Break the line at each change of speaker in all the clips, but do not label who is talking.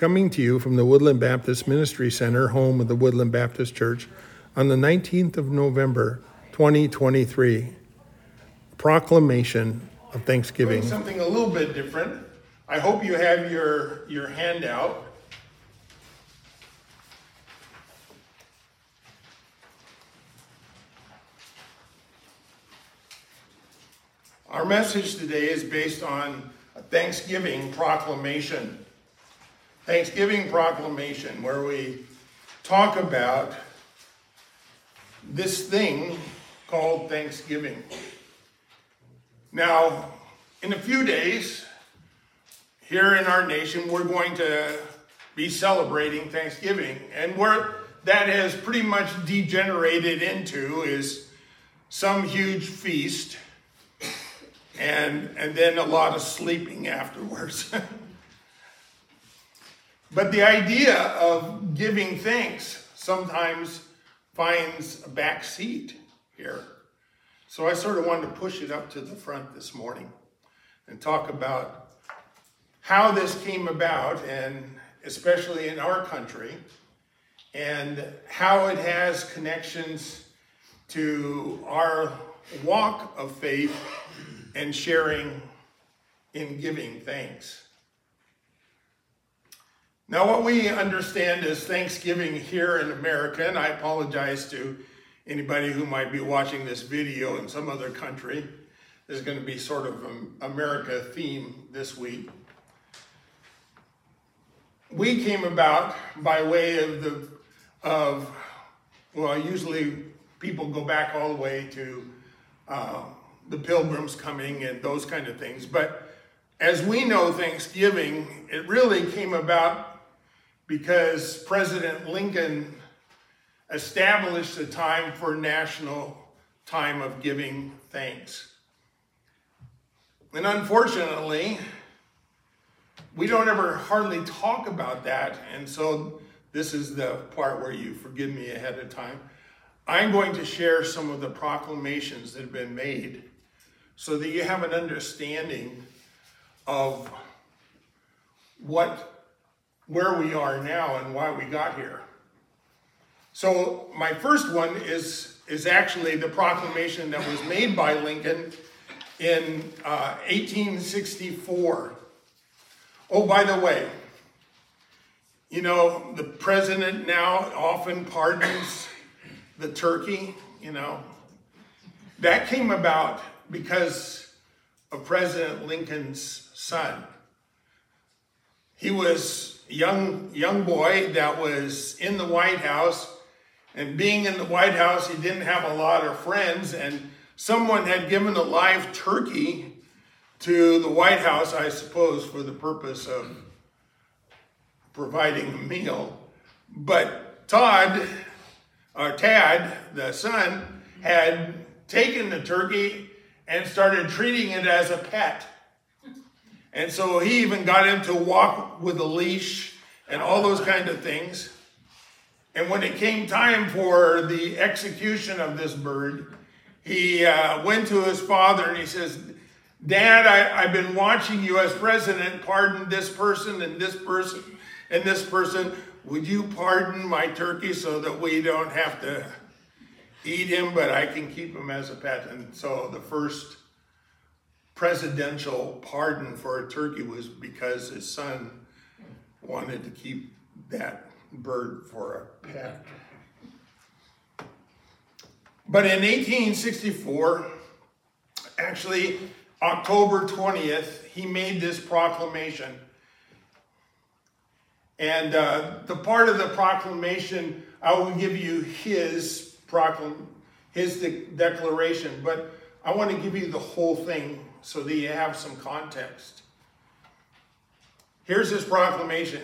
coming to you from the Woodland Baptist Ministry Center, home of the Woodland Baptist Church, on the 19th of November, 2023. Proclamation of Thanksgiving.
Doing something a little bit different. I hope you have your, your handout. Our message today is based on a Thanksgiving proclamation. Thanksgiving proclamation, where we talk about this thing called Thanksgiving. Now, in a few days, here in our nation, we're going to be celebrating Thanksgiving. And where that has pretty much degenerated into is some huge feast and, and then a lot of sleeping afterwards. but the idea of giving thanks sometimes finds a back seat here. So I sort of wanted to push it up to the front this morning and talk about how this came about, and especially in our country, and how it has connections to our walk of faith and sharing in giving thanks. Now, what we understand is Thanksgiving here in America, and I apologize to anybody who might be watching this video in some other country. is going to be sort of an America theme this week. We came about by way of the of well, usually people go back all the way to uh, the pilgrims coming and those kind of things. But as we know, Thanksgiving, it really came about because President Lincoln established a time for national time of giving thanks. And unfortunately, we don't ever hardly talk about that. And so this is the part where you forgive me ahead of time. I'm going to share some of the proclamations that have been made so that you have an understanding of what where we are now and why we got here. So my first one is is actually the proclamation that was made by Lincoln in uh, 1864. Oh, by the way, you know the president now often pardons the turkey. You know that came about because of President Lincoln's son. He was young, young boy that was in the White House, and being in the White House, he didn't have a lot of friends, and someone had given a live turkey to the White House, I suppose, for the purpose of providing a meal. But Todd, or Tad, the son, had taken the turkey and started treating it as a pet. And so he even got him to walk with a leash and all those kind of things. And when it came time for the execution of this bird, he uh, went to his father and he says, Dad, I, I've been watching you as president pardon this person and this person and this person. Would you pardon my turkey so that we don't have to eat him, but I can keep him as a pet. And so the first presidential pardon for a turkey was because his son wanted to keep that bird for a pet. But in 1864, actually October 20th, he made this proclamation. And uh, the part of the proclamation, I will give you his proclam his de- declaration, but I want to give you the whole thing so that you have some context. Here's his proclamation.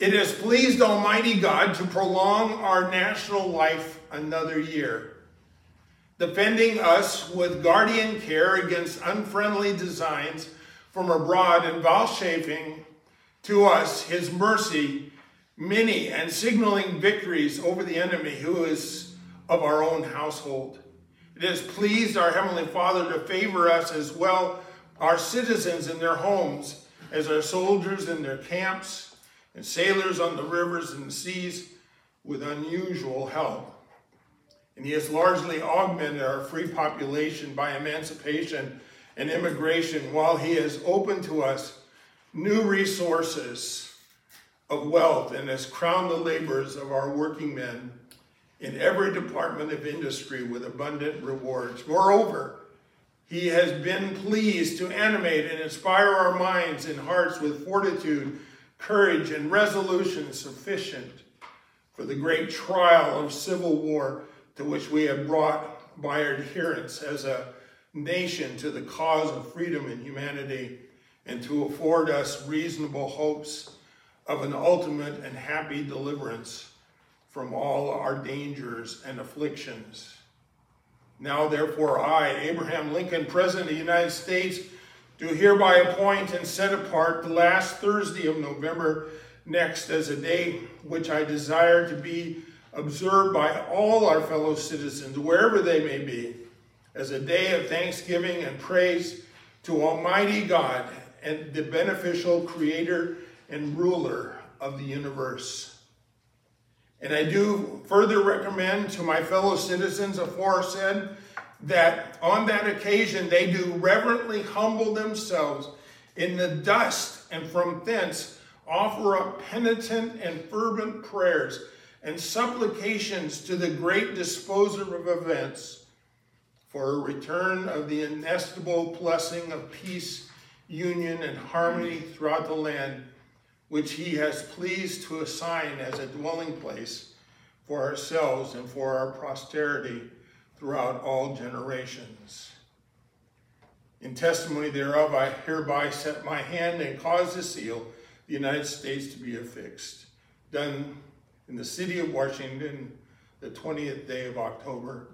It has pleased Almighty God to prolong our national life another year, defending us with guardian care against unfriendly designs from abroad and vouchsafing to us his mercy many and signaling victories over the enemy who is of our own household. It has pleased our Heavenly Father to favor us as well, our citizens in their homes, as our soldiers in their camps and sailors on the rivers and the seas with unusual help. And he has largely augmented our free population by emancipation and immigration while he has opened to us new resources of wealth and has crowned the labors of our working men in every department of industry with abundant rewards. Moreover, he has been pleased to animate and inspire our minds and hearts with fortitude, courage, and resolution sufficient for the great trial of civil war to which we have brought by adherence as a nation to the cause of freedom and humanity, and to afford us reasonable hopes of an ultimate and happy deliverance from all our dangers and afflictions. Now, therefore, I, Abraham Lincoln, President of the United States, do hereby appoint and set apart the last Thursday of November next as a day which I desire to be observed by all our fellow citizens, wherever they may be, as a day of thanksgiving and praise to Almighty God and the beneficial creator and ruler of the universe. And I do further recommend to my fellow citizens aforesaid that on that occasion they do reverently humble themselves in the dust and from thence offer up penitent and fervent prayers and supplications to the great disposer of events for a return of the inestimable blessing of peace, union, and harmony throughout the land, which he has pleased to assign as a dwelling place for ourselves and for our posterity throughout all generations. In testimony thereof, I hereby set my hand and cause the seal, the United States to be affixed. Done in the city of Washington, the 20th day of October,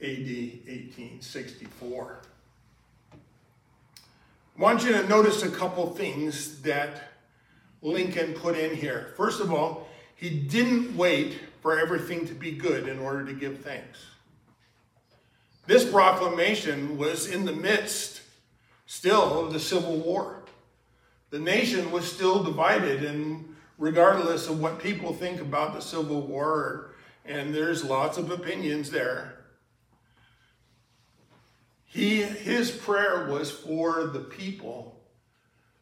AD 1864. I want you to notice a couple things that Lincoln put in here. First of all, he didn't wait for everything to be good in order to give thanks. This proclamation was in the midst still of the Civil War. The nation was still divided and regardless of what people think about the Civil War, and there's lots of opinions there. He, his prayer was for the people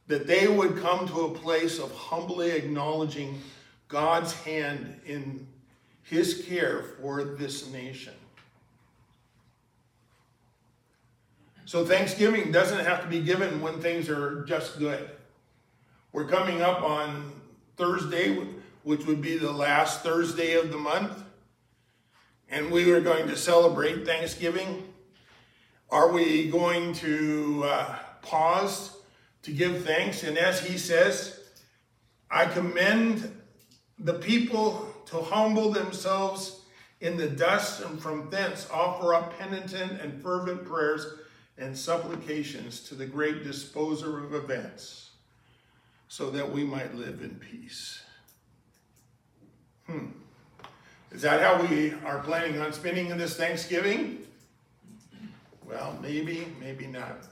that they would come to a place of humbly acknowledging God's hand in his care for this nation. So, Thanksgiving doesn't have to be given when things are just good. We're coming up on Thursday, which would be the last Thursday of the month. And we are going to celebrate Thanksgiving. Are we going to uh, pause to give thanks? And as he says, I commend the people to humble themselves in the dust and from thence offer up penitent and fervent prayers and supplications to the great disposer of events so that we might live in peace. Hmm. Is that how we are planning on spending this Thanksgiving? Well, maybe, maybe not.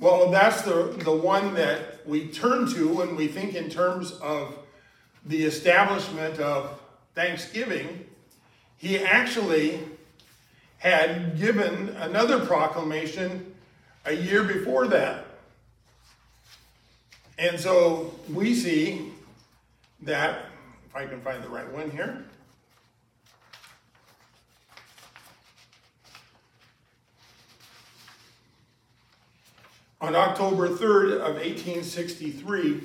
Well, that's the, the one that we turn to when we think in terms of the establishment of Thanksgiving. He actually had given another proclamation a year before that. And so we see that, if I can find the right one here. On October 3rd of 1863,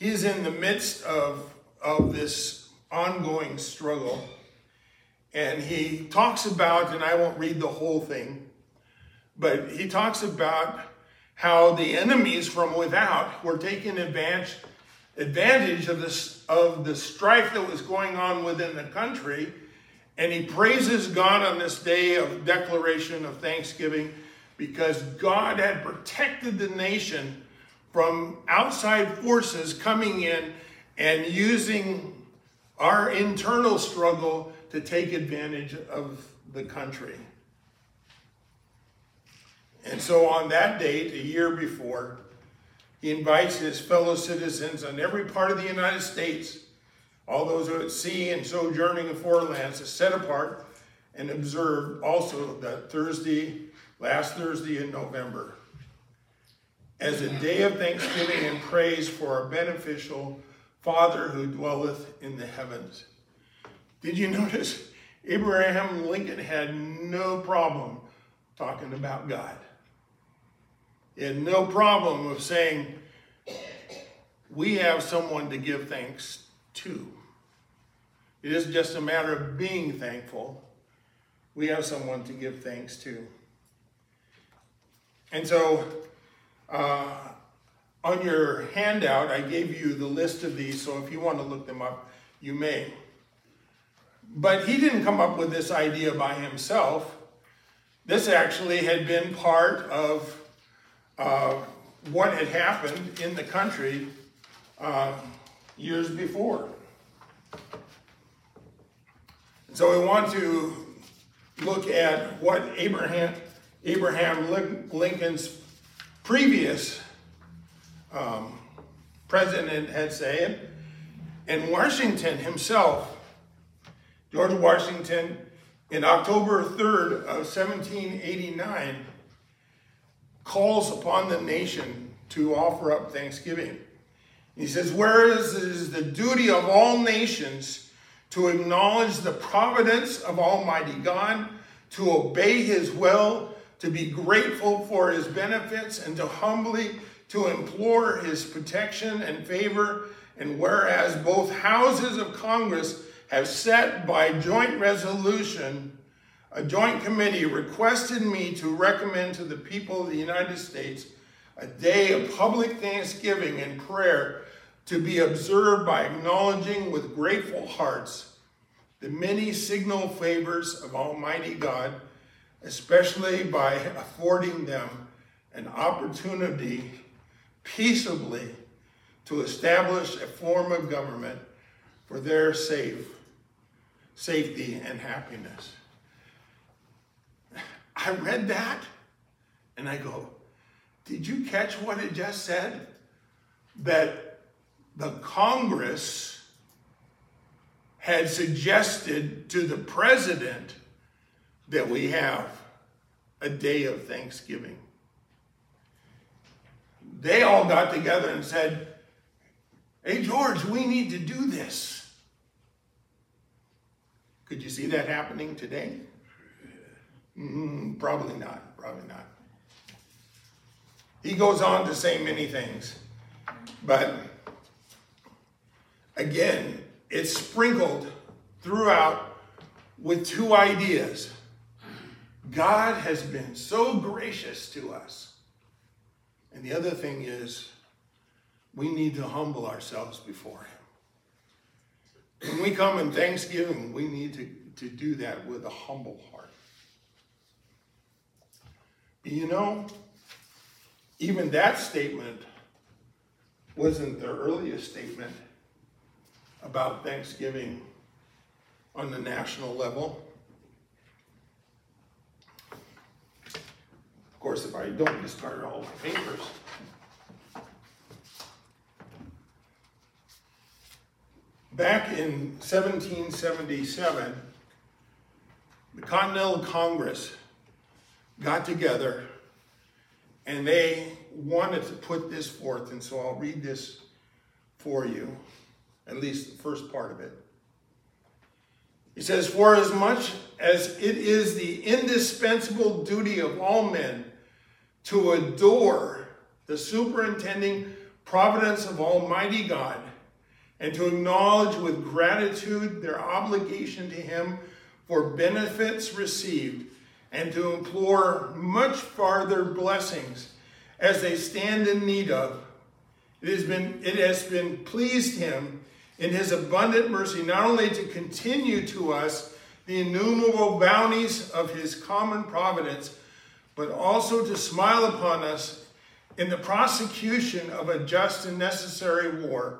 he's in the midst of, of this ongoing struggle. And he talks about, and I won't read the whole thing, but he talks about how the enemies from without were taking advantage, advantage of, this, of the strife that was going on within the country. And he praises God on this day of declaration of thanksgiving because God had protected the nation from outside forces coming in and using our internal struggle to take advantage of the country. And so on that date, a year before, he invites his fellow citizens on every part of the United States, all those who are at sea and sojourning in foreign lands, to set apart and observe also that Thursday, last Thursday in November, as a day of thanksgiving and praise for our beneficial Father who dwelleth in the heavens. Did you notice Abraham Lincoln had no problem talking about God? He had no problem of saying, we have someone to give thanks to. It isn't just a matter of being thankful. We have someone to give thanks to. And so, uh, on your handout, I gave you the list of these, so if you want to look them up, you may. But he didn't come up with this idea by himself. This actually had been part of uh, what had happened in the country uh, years before. So we want to look at what Abraham, Abraham Lincoln's previous um, president had said, and Washington himself, George Washington, in October 3rd of 1789, calls upon the nation to offer up thanksgiving. He says, Whereas it is the duty of all nations to acknowledge the providence of Almighty God, to obey his will, to be grateful for his benefits, and to humbly to implore his protection and favor. And whereas both houses of Congress have set by joint resolution a joint committee requested me to recommend to the people of the United States a day of public thanksgiving and prayer to be observed by acknowledging with grateful hearts the many signal favors of Almighty God, especially by affording them an opportunity peaceably to establish a form of government for their safe safety and happiness. I read that and I go, Did you catch what it just said? That the Congress had suggested to the president that we have a day of Thanksgiving. They all got together and said, Hey, George, we need to do this. Could you see that happening today? Mm, probably not. Probably not. He goes on to say many things, but again, it's sprinkled throughout with two ideas. God has been so gracious to us. And the other thing is, we need to humble ourselves before Him. When we come in thanksgiving, we need to, to do that with a humble heart. You know, even that statement wasn't the earliest statement about Thanksgiving on the national level. Of course, if I don't discard all my papers. Back in 1777, the Continental Congress got together and they wanted to put this forth. And so I'll read this for you, at least the first part of it. He says, For as much as it is the indispensable duty of all men to adore the superintending providence of Almighty God and to acknowledge with gratitude their obligation to Him for benefits received and to implore much farther blessings as they stand in need of. It has been, it has been pleased him in his abundant mercy not only to continue to us the innumerable bounties of his common providence, but also to smile upon us in the prosecution of a just and necessary war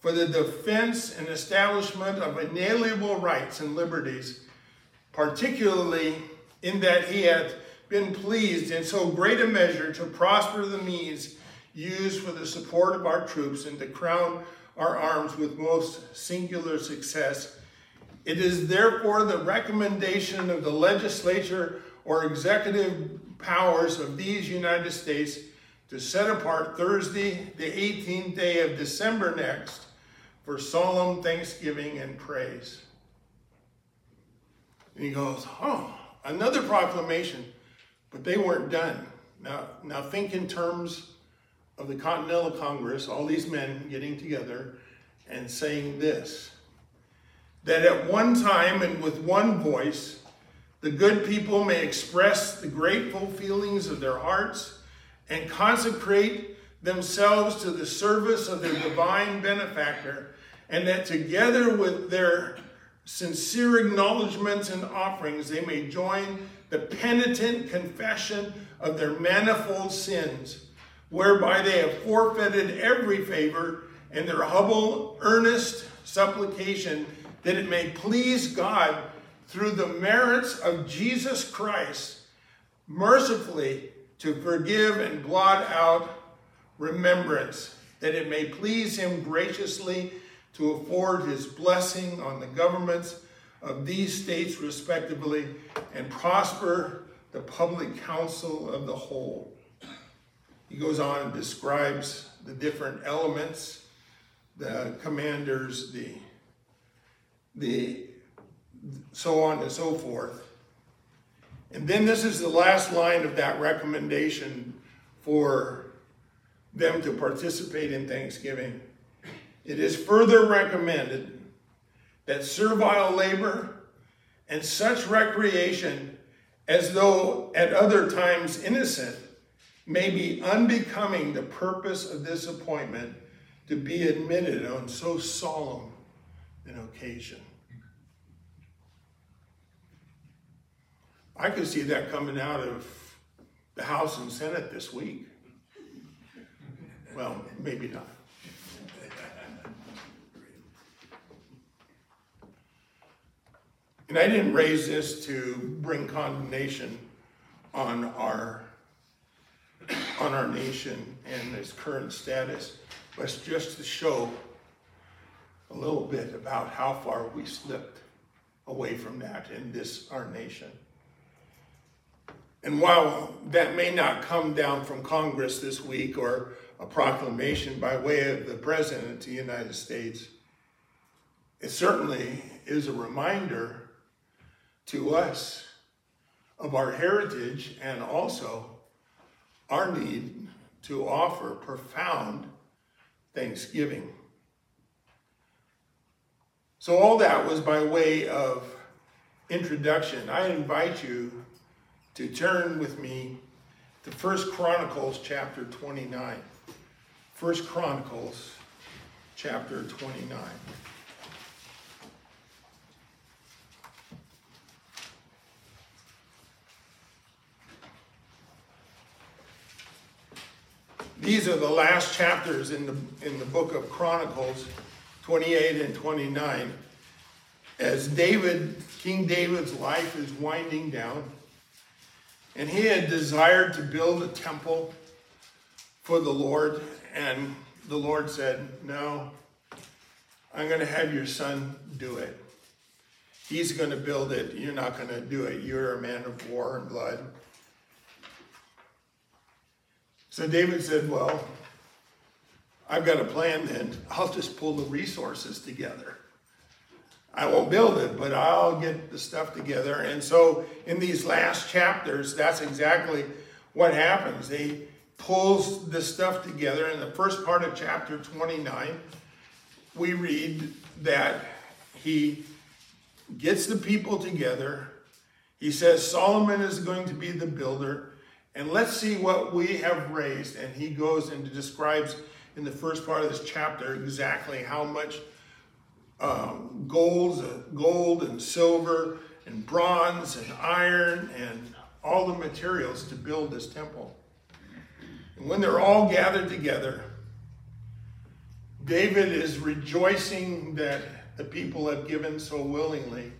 for the defense and establishment of inalienable rights and liberties, particularly in that he hath been pleased in so great a measure to prosper the means used for the support of our troops and to crown our arms with most singular success. It is therefore the recommendation of the legislature or executive powers of these United States to set apart Thursday, the 18th day of December next, for solemn thanksgiving and praise. And he goes, Oh, another proclamation, but they weren't done. Now, now think in terms of the Continental Congress, all these men getting together and saying this that at one time and with one voice, the good people may express the grateful feelings of their hearts and consecrate themselves to the service of their divine benefactor, and that together with their sincere acknowledgments and offerings, they may join the penitent confession of their manifold sins, whereby they have forfeited every favor and their humble, earnest supplication that it may please God through the merits of Jesus Christ mercifully to forgive and blot out remembrance, that it may please him graciously to afford his blessing on the governments of these states respectively and prosper the public council of the whole. He goes on and describes the different elements, the commanders, the, the so on and so forth. And then this is the last line of that recommendation for them to participate in Thanksgiving. It is further recommended that servile labor and such recreation as though at other times innocent may be unbecoming the purpose of this appointment to be admitted on so solemn an occasion. I could see that coming out of the House and Senate this week. Well, maybe not. And I didn't raise this to bring condemnation on our on our nation and its current status, but just to show a little bit about how far we slipped away from that in this our nation. And while that may not come down from Congress this week or a proclamation by way of the President of the United States, it certainly is a reminder to us of our heritage and also our need to offer profound thanksgiving. So, all that was by way of introduction. I invite you to turn with me to First Chronicles chapter 29. First Chronicles chapter 29. These are the last chapters in the, in the book of Chronicles 28 and 29. As David, King David's life is winding down, and he had desired to build a temple for the Lord. And the Lord said, No, I'm going to have your son do it. He's going to build it. You're not going to do it. You're a man of war and blood. So David said, Well, I've got a plan then. I'll just pull the resources together. I won't build it, but I'll get the stuff together. And so in these last chapters, that's exactly what happens. He pulls the stuff together. In the first part of chapter 29, we read that he gets the people together. He says Solomon is going to be the builder. And let's see what we have raised. And he goes and describes in the first part of this chapter exactly how much um, gold, gold and silver and bronze and iron and all the materials to build this temple. And when they're all gathered together, David is rejoicing that the people have given so willingly.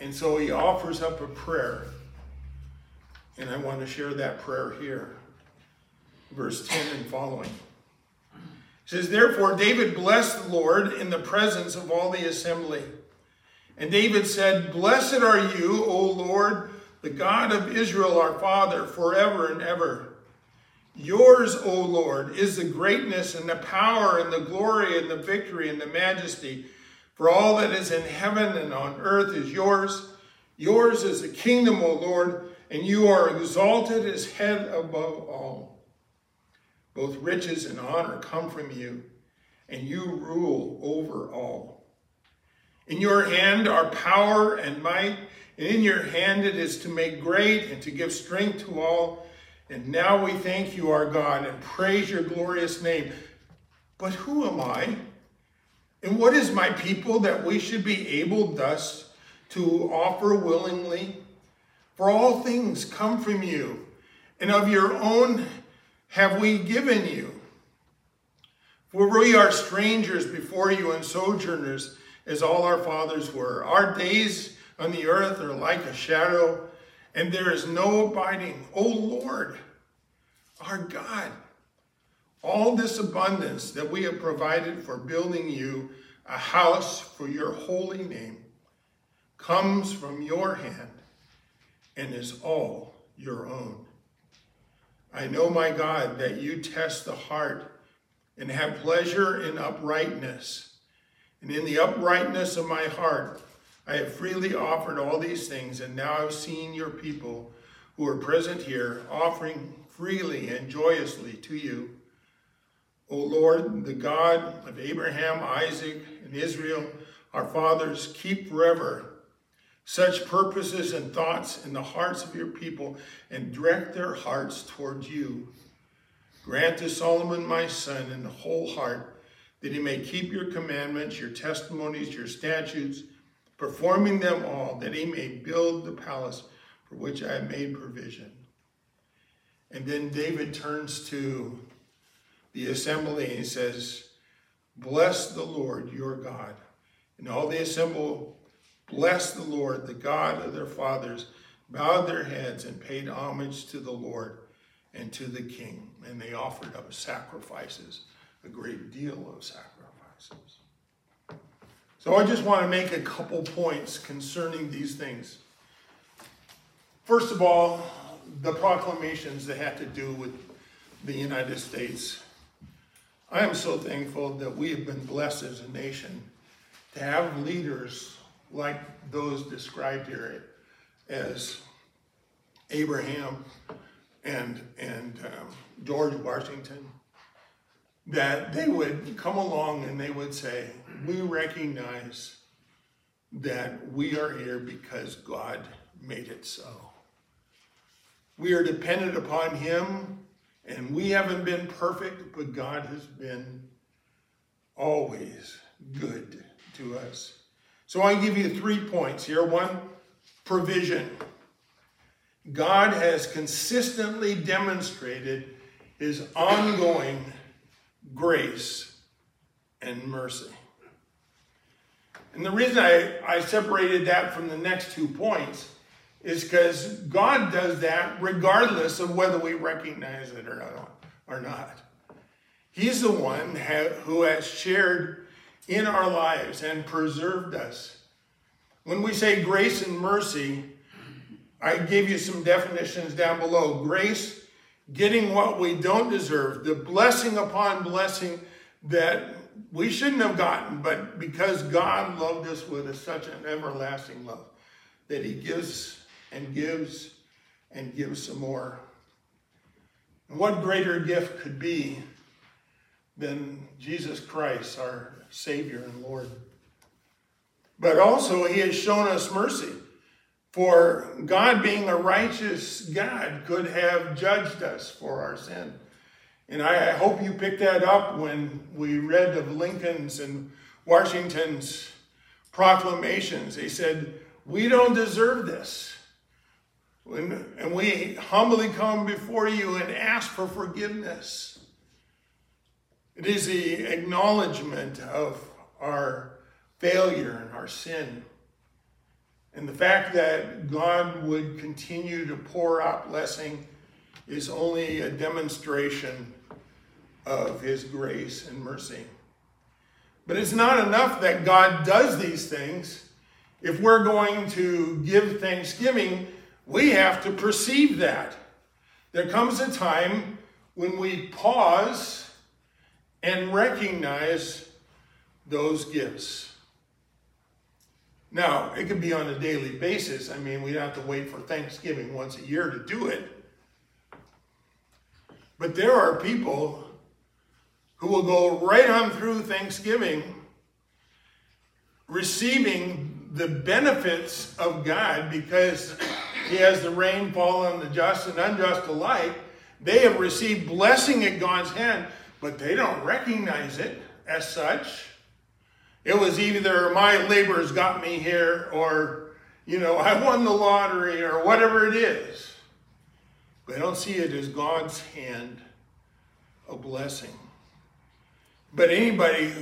And so he offers up a prayer And I want to share that prayer here. Verse 10 and following. It says, Therefore David blessed the Lord in the presence of all the assembly. And David said, Blessed are you, O Lord, the God of Israel, our Father, forever and ever. Yours, O Lord, is the greatness and the power and the glory and the victory and the majesty. For all that is in heaven and on earth is yours. Yours is the kingdom, O Lord, and you are exalted as head above all. Both riches and honor come from you, and you rule over all. In your hand are power and might, and in your hand it is to make great and to give strength to all. And now we thank you, our God, and praise your glorious name. But who am I? And what is my people that we should be able thus to offer willingly? For all things come from you, and of your own have we given you. For we are strangers before you and sojourners, as all our fathers were. Our days on the earth are like a shadow and there is no abiding. O Lord, our God, all this abundance that we have provided for building you a house for your holy name comes from your hand and is all your own. I know, my God, that you test the heart and have pleasure in uprightness. And in the uprightness of my heart, I have freely offered all these things, and now I've seen your people who are present here offering freely and joyously to you. O Lord, the God of Abraham, Isaac, and Israel, our fathers, keep forever such purposes and thoughts in the hearts of your people and direct their hearts towards you. Grant to Solomon, my son, in the whole heart, that he may keep your commandments, your testimonies, your statutes, performing them all, that he may build the palace for which I have made provision. And then David turns to the assembly and says, Bless the Lord your God. And all the assemble blessed the Lord, the God of their fathers, bowed their heads and paid homage to the Lord and to the king. And they offered up sacrifices, a great deal of sacrifices. So I just want to make a couple points concerning these things. First of all, the proclamations that had to do with the United States. I am so thankful that we have been blessed as a nation to have leaders like those described here as Abraham and, and um, George Washington that they would come along and they would say, We recognize that we are here because God made it so. We are dependent upon Him, and we haven't been perfect, but God has been always good to us. So I give you three points here. One, provision. God has consistently demonstrated his ongoing grace and mercy. And the reason I, I separated that from the next two points is because God does that regardless of whether we recognize it or not. Or not. He's the one who has shared in our lives and preserved us. When we say grace and mercy, I gave you some definitions down below. Grace getting what we don't deserve, the blessing upon blessing that we shouldn't have gotten, but because God loved us with a, such an everlasting love, that He gives and gives and gives some more. And what greater gift could be than Jesus Christ, our Savior and Lord? But also, He has shown us mercy. For God, being a righteous God, could have judged us for our sin. And I hope you picked that up when we read of Lincoln's and Washington's proclamations. They said, We don't deserve this. And we humbly come before you and ask for forgiveness. It is the acknowledgement of our failure and our sin. And the fact that God would continue to pour out blessing is only a demonstration of his grace and mercy. But it's not enough that God does these things. If we're going to give thanksgiving, we have to perceive that. There comes a time when we pause and recognize those gifts. Now, it can be on a daily basis. I mean, we don't have to wait for Thanksgiving once a year to do it. But there are people who will go right on through Thanksgiving receiving the benefits of God because he has the rain fall on the just and unjust alike. They have received blessing at God's hand, but they don't recognize it as such. It was either my labors got me here or, you know, I won the lottery or whatever it is. They don't see it as God's hand a blessing. But anybody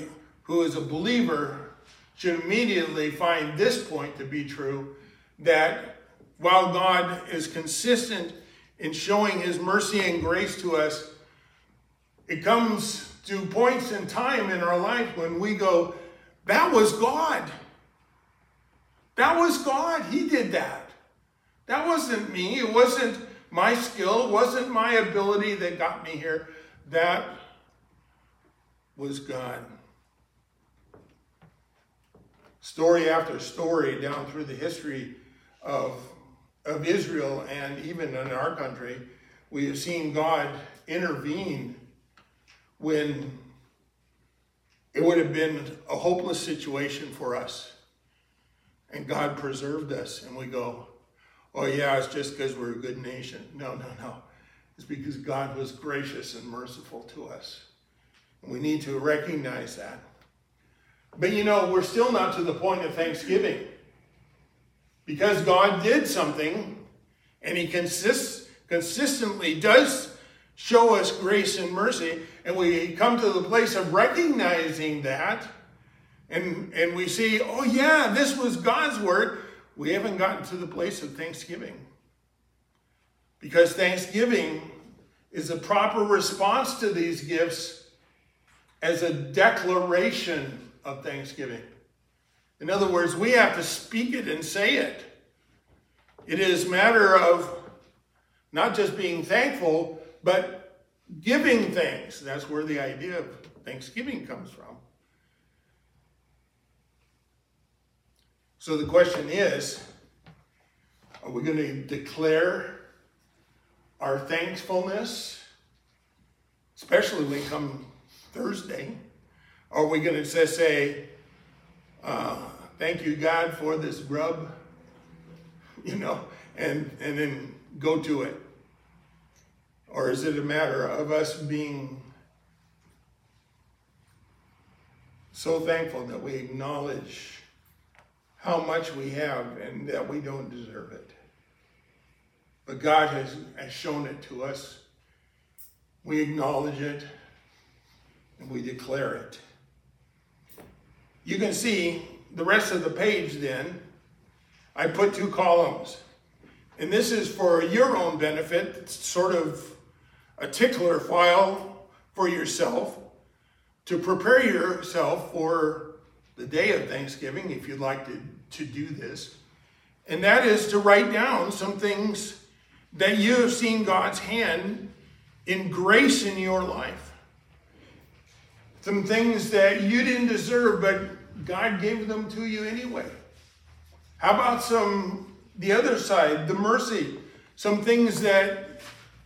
who is a believer should immediately find this point to be true that while God is consistent in showing his mercy and grace to us, it comes to points in time in our life when we go, That was God. That was God. He did that. That wasn't me. It wasn't my skill. It wasn't my ability that got me here. That was God. Story after story down through the history of, of Israel and even in our country, we have seen God intervene when it would have been a hopeless situation for us. And God preserved us. And we go, oh, yeah, it's just because we're a good nation. No, no, no. It's because God was gracious and merciful to us. And We need to recognize that. But you know, we're still not to the point of thanksgiving. Because God did something, and He consists, consistently does show us grace and mercy, and we come to the place of recognizing that, and, and we see, oh yeah, this was God's word. We haven't gotten to the place of thanksgiving. Because thanksgiving is a proper response to these gifts as a declaration of thanksgiving. In other words, we have to speak it and say it. It is matter of not just being thankful, but giving thanks. That's where the idea of thanksgiving comes from. So the question is are we going to declare our thankfulness, especially when we come Thursday? Are we going to say, uh, thank you, God, for this grub? You know, and, and then go to it? Or is it a matter of us being so thankful that we acknowledge how much we have and that we don't deserve it? But God has, has shown it to us. We acknowledge it and we declare it. You can see the rest of the page then. I put two columns. And this is for your own benefit. Sort of a tickler file for yourself to prepare yourself for the day of Thanksgiving, if you'd like to, to do this. And that is to write down some things that you have seen God's hand in grace in your life some things that you didn't deserve, but God gave them to you anyway. How about some, the other side, the mercy? Some things that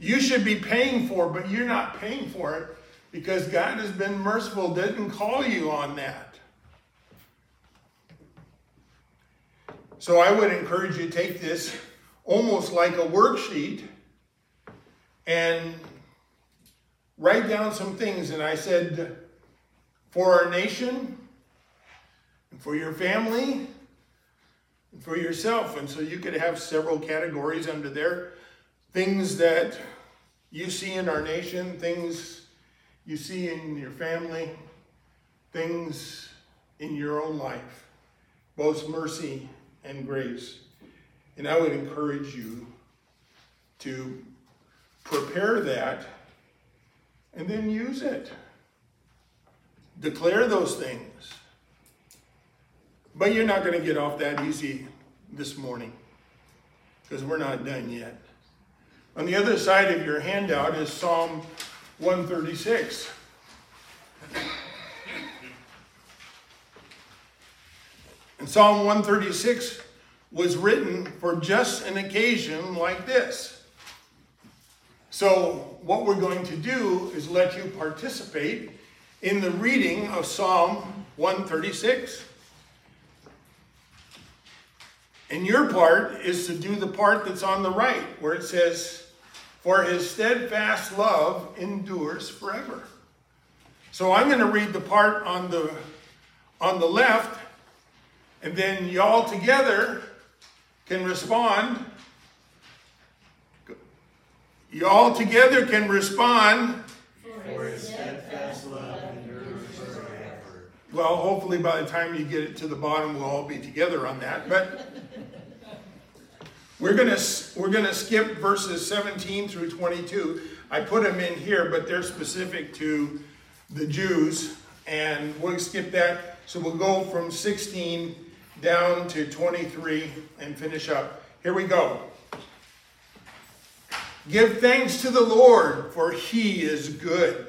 you should be paying for, but you're not paying for it because God has been merciful, didn't call you on that. So I would encourage you to take this almost like a worksheet and write down some things. And I said, for our nation, and for your family, and for yourself. And so you could have several categories under there things that you see in our nation, things you see in your family, things in your own life, both mercy and grace. And I would encourage you to prepare that and then use it. Declare those things. But you're not going to get off that easy this morning because we're not done yet. On the other side of your handout is Psalm 136. And Psalm 136 was written for just an occasion like this. So, what we're going to do is let you participate in the reading of Psalm 136. And your part is to do the part that's on the right, where it says, For his steadfast love endures forever. So I'm going to read the part on the on the left, and then y'all together can respond. Y'all together can respond. For his steadfast love endures forever. Well, hopefully by the time you get it to the bottom, we'll all be together on that. But we're gonna we're gonna skip verses 17 through 22. I put them in here, but they're specific to the Jews, and we'll skip that. So we'll go from 16 down to 23 and finish up. Here we go. Give thanks to the Lord, for he is good.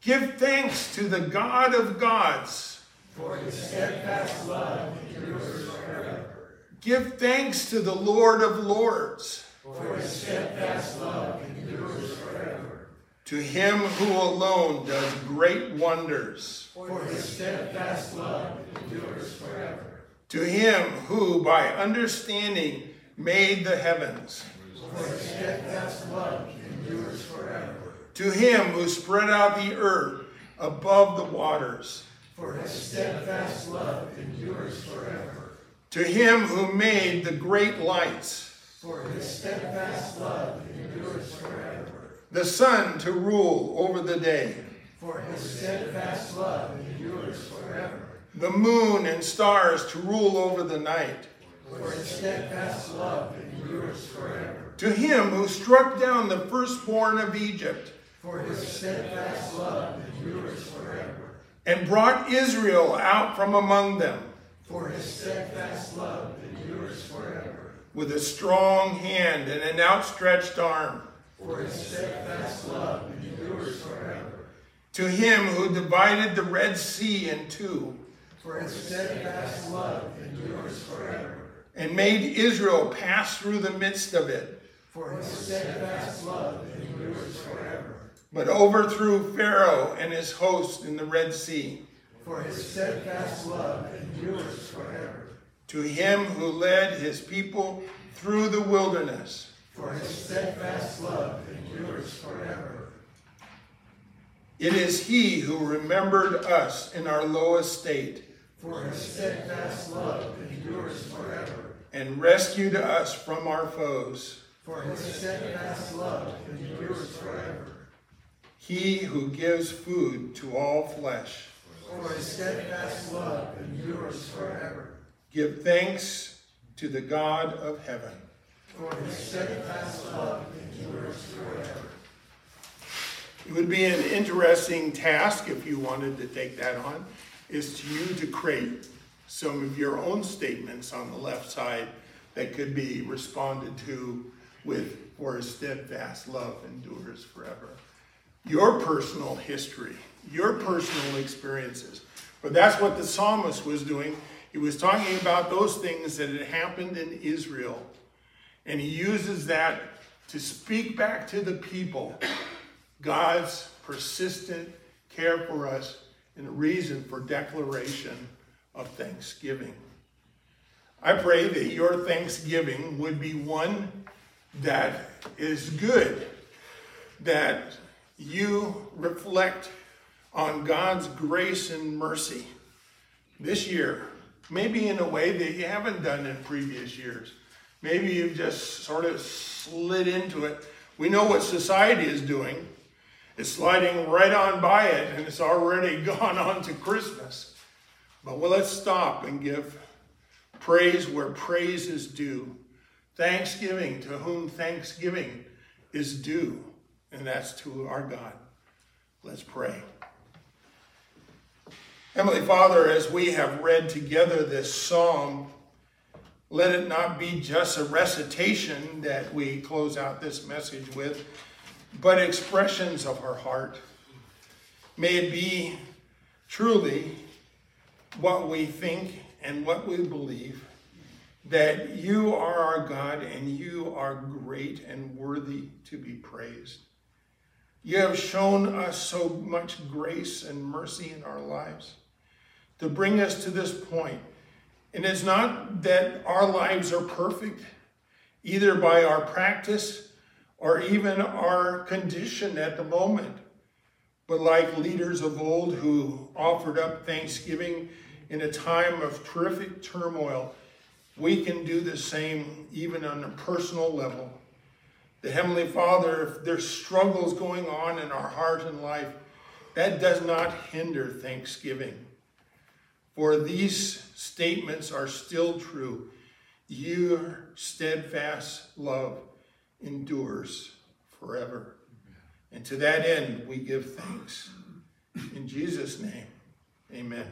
Give thanks to the God of gods for his steadfast love endures forever. Give thanks to the Lord of lords. For his steadfast love endures forever. To him who alone does great wonders. For his steadfast love endures forever. To him who by understanding made the heavens. For his steadfast love endures forever. To him who spread out the earth above the waters for his steadfast love endures forever. To him who made the great lights, for his steadfast love endures forever. The sun to rule over the day, for his steadfast love endures forever. The moon and stars to rule over the night, for his steadfast love endures forever. To him who struck down the firstborn of Egypt, for his steadfast love endures forever and brought Israel out from among them. For his steadfast love endures forever. With a strong hand and an outstretched arm. For his steadfast love endures forever. To him who divided the Red Sea in two. For his steadfast love endures forever. And made Israel pass through the midst of it. For his steadfast love endures forever but overthrew Pharaoh and his host in the Red Sea. For his steadfast love endures forever. To him who led his people through the wilderness. For his steadfast love endures forever. It is he who remembered us in our lowest state. For his steadfast love endures forever. And rescued us from our foes. For his steadfast love endures forever he who gives food to all flesh. For his steadfast love endures forever. Give thanks to the God of heaven. For his steadfast love endures forever. It would be an interesting task if you wanted to take that on, is to you to create some of your own statements on the left side that could be responded to with, for his steadfast love endures forever your personal history, your personal experiences. But that's what the psalmist was doing. He was talking about those things that had happened in Israel. And he uses that to speak back to the people God's persistent care for us and a reason for declaration of thanksgiving. I pray that your thanksgiving would be one that is good, that you reflect on God's grace and mercy this year, maybe in a way that you haven't done in previous years. Maybe you've just sort of slid into it. We know what society is doing. It's sliding right on by it, and it's already gone on to Christmas. But well, let's stop and give praise where praise is due. Thanksgiving to whom thanksgiving is due, and that's to our God. Let's pray. Heavenly Father, as we have read together this psalm, let it not be just a recitation that we close out this message with, but expressions of our heart. May it be truly what we think and what we believe that you are our God and you are great and worthy to be praised. You have shown us so much grace and mercy in our lives to bring us to this point. And it's not that our lives are perfect, either by our practice or even our condition at the moment. But like leaders of old who offered up thanksgiving in a time of terrific turmoil, we can do the same even on a personal level. The Heavenly Father, if there's struggles going on in our heart and life, that does not hinder thanksgiving. For these statements are still true. Your steadfast love endures forever. And to that end, we give thanks. In Jesus' name, amen.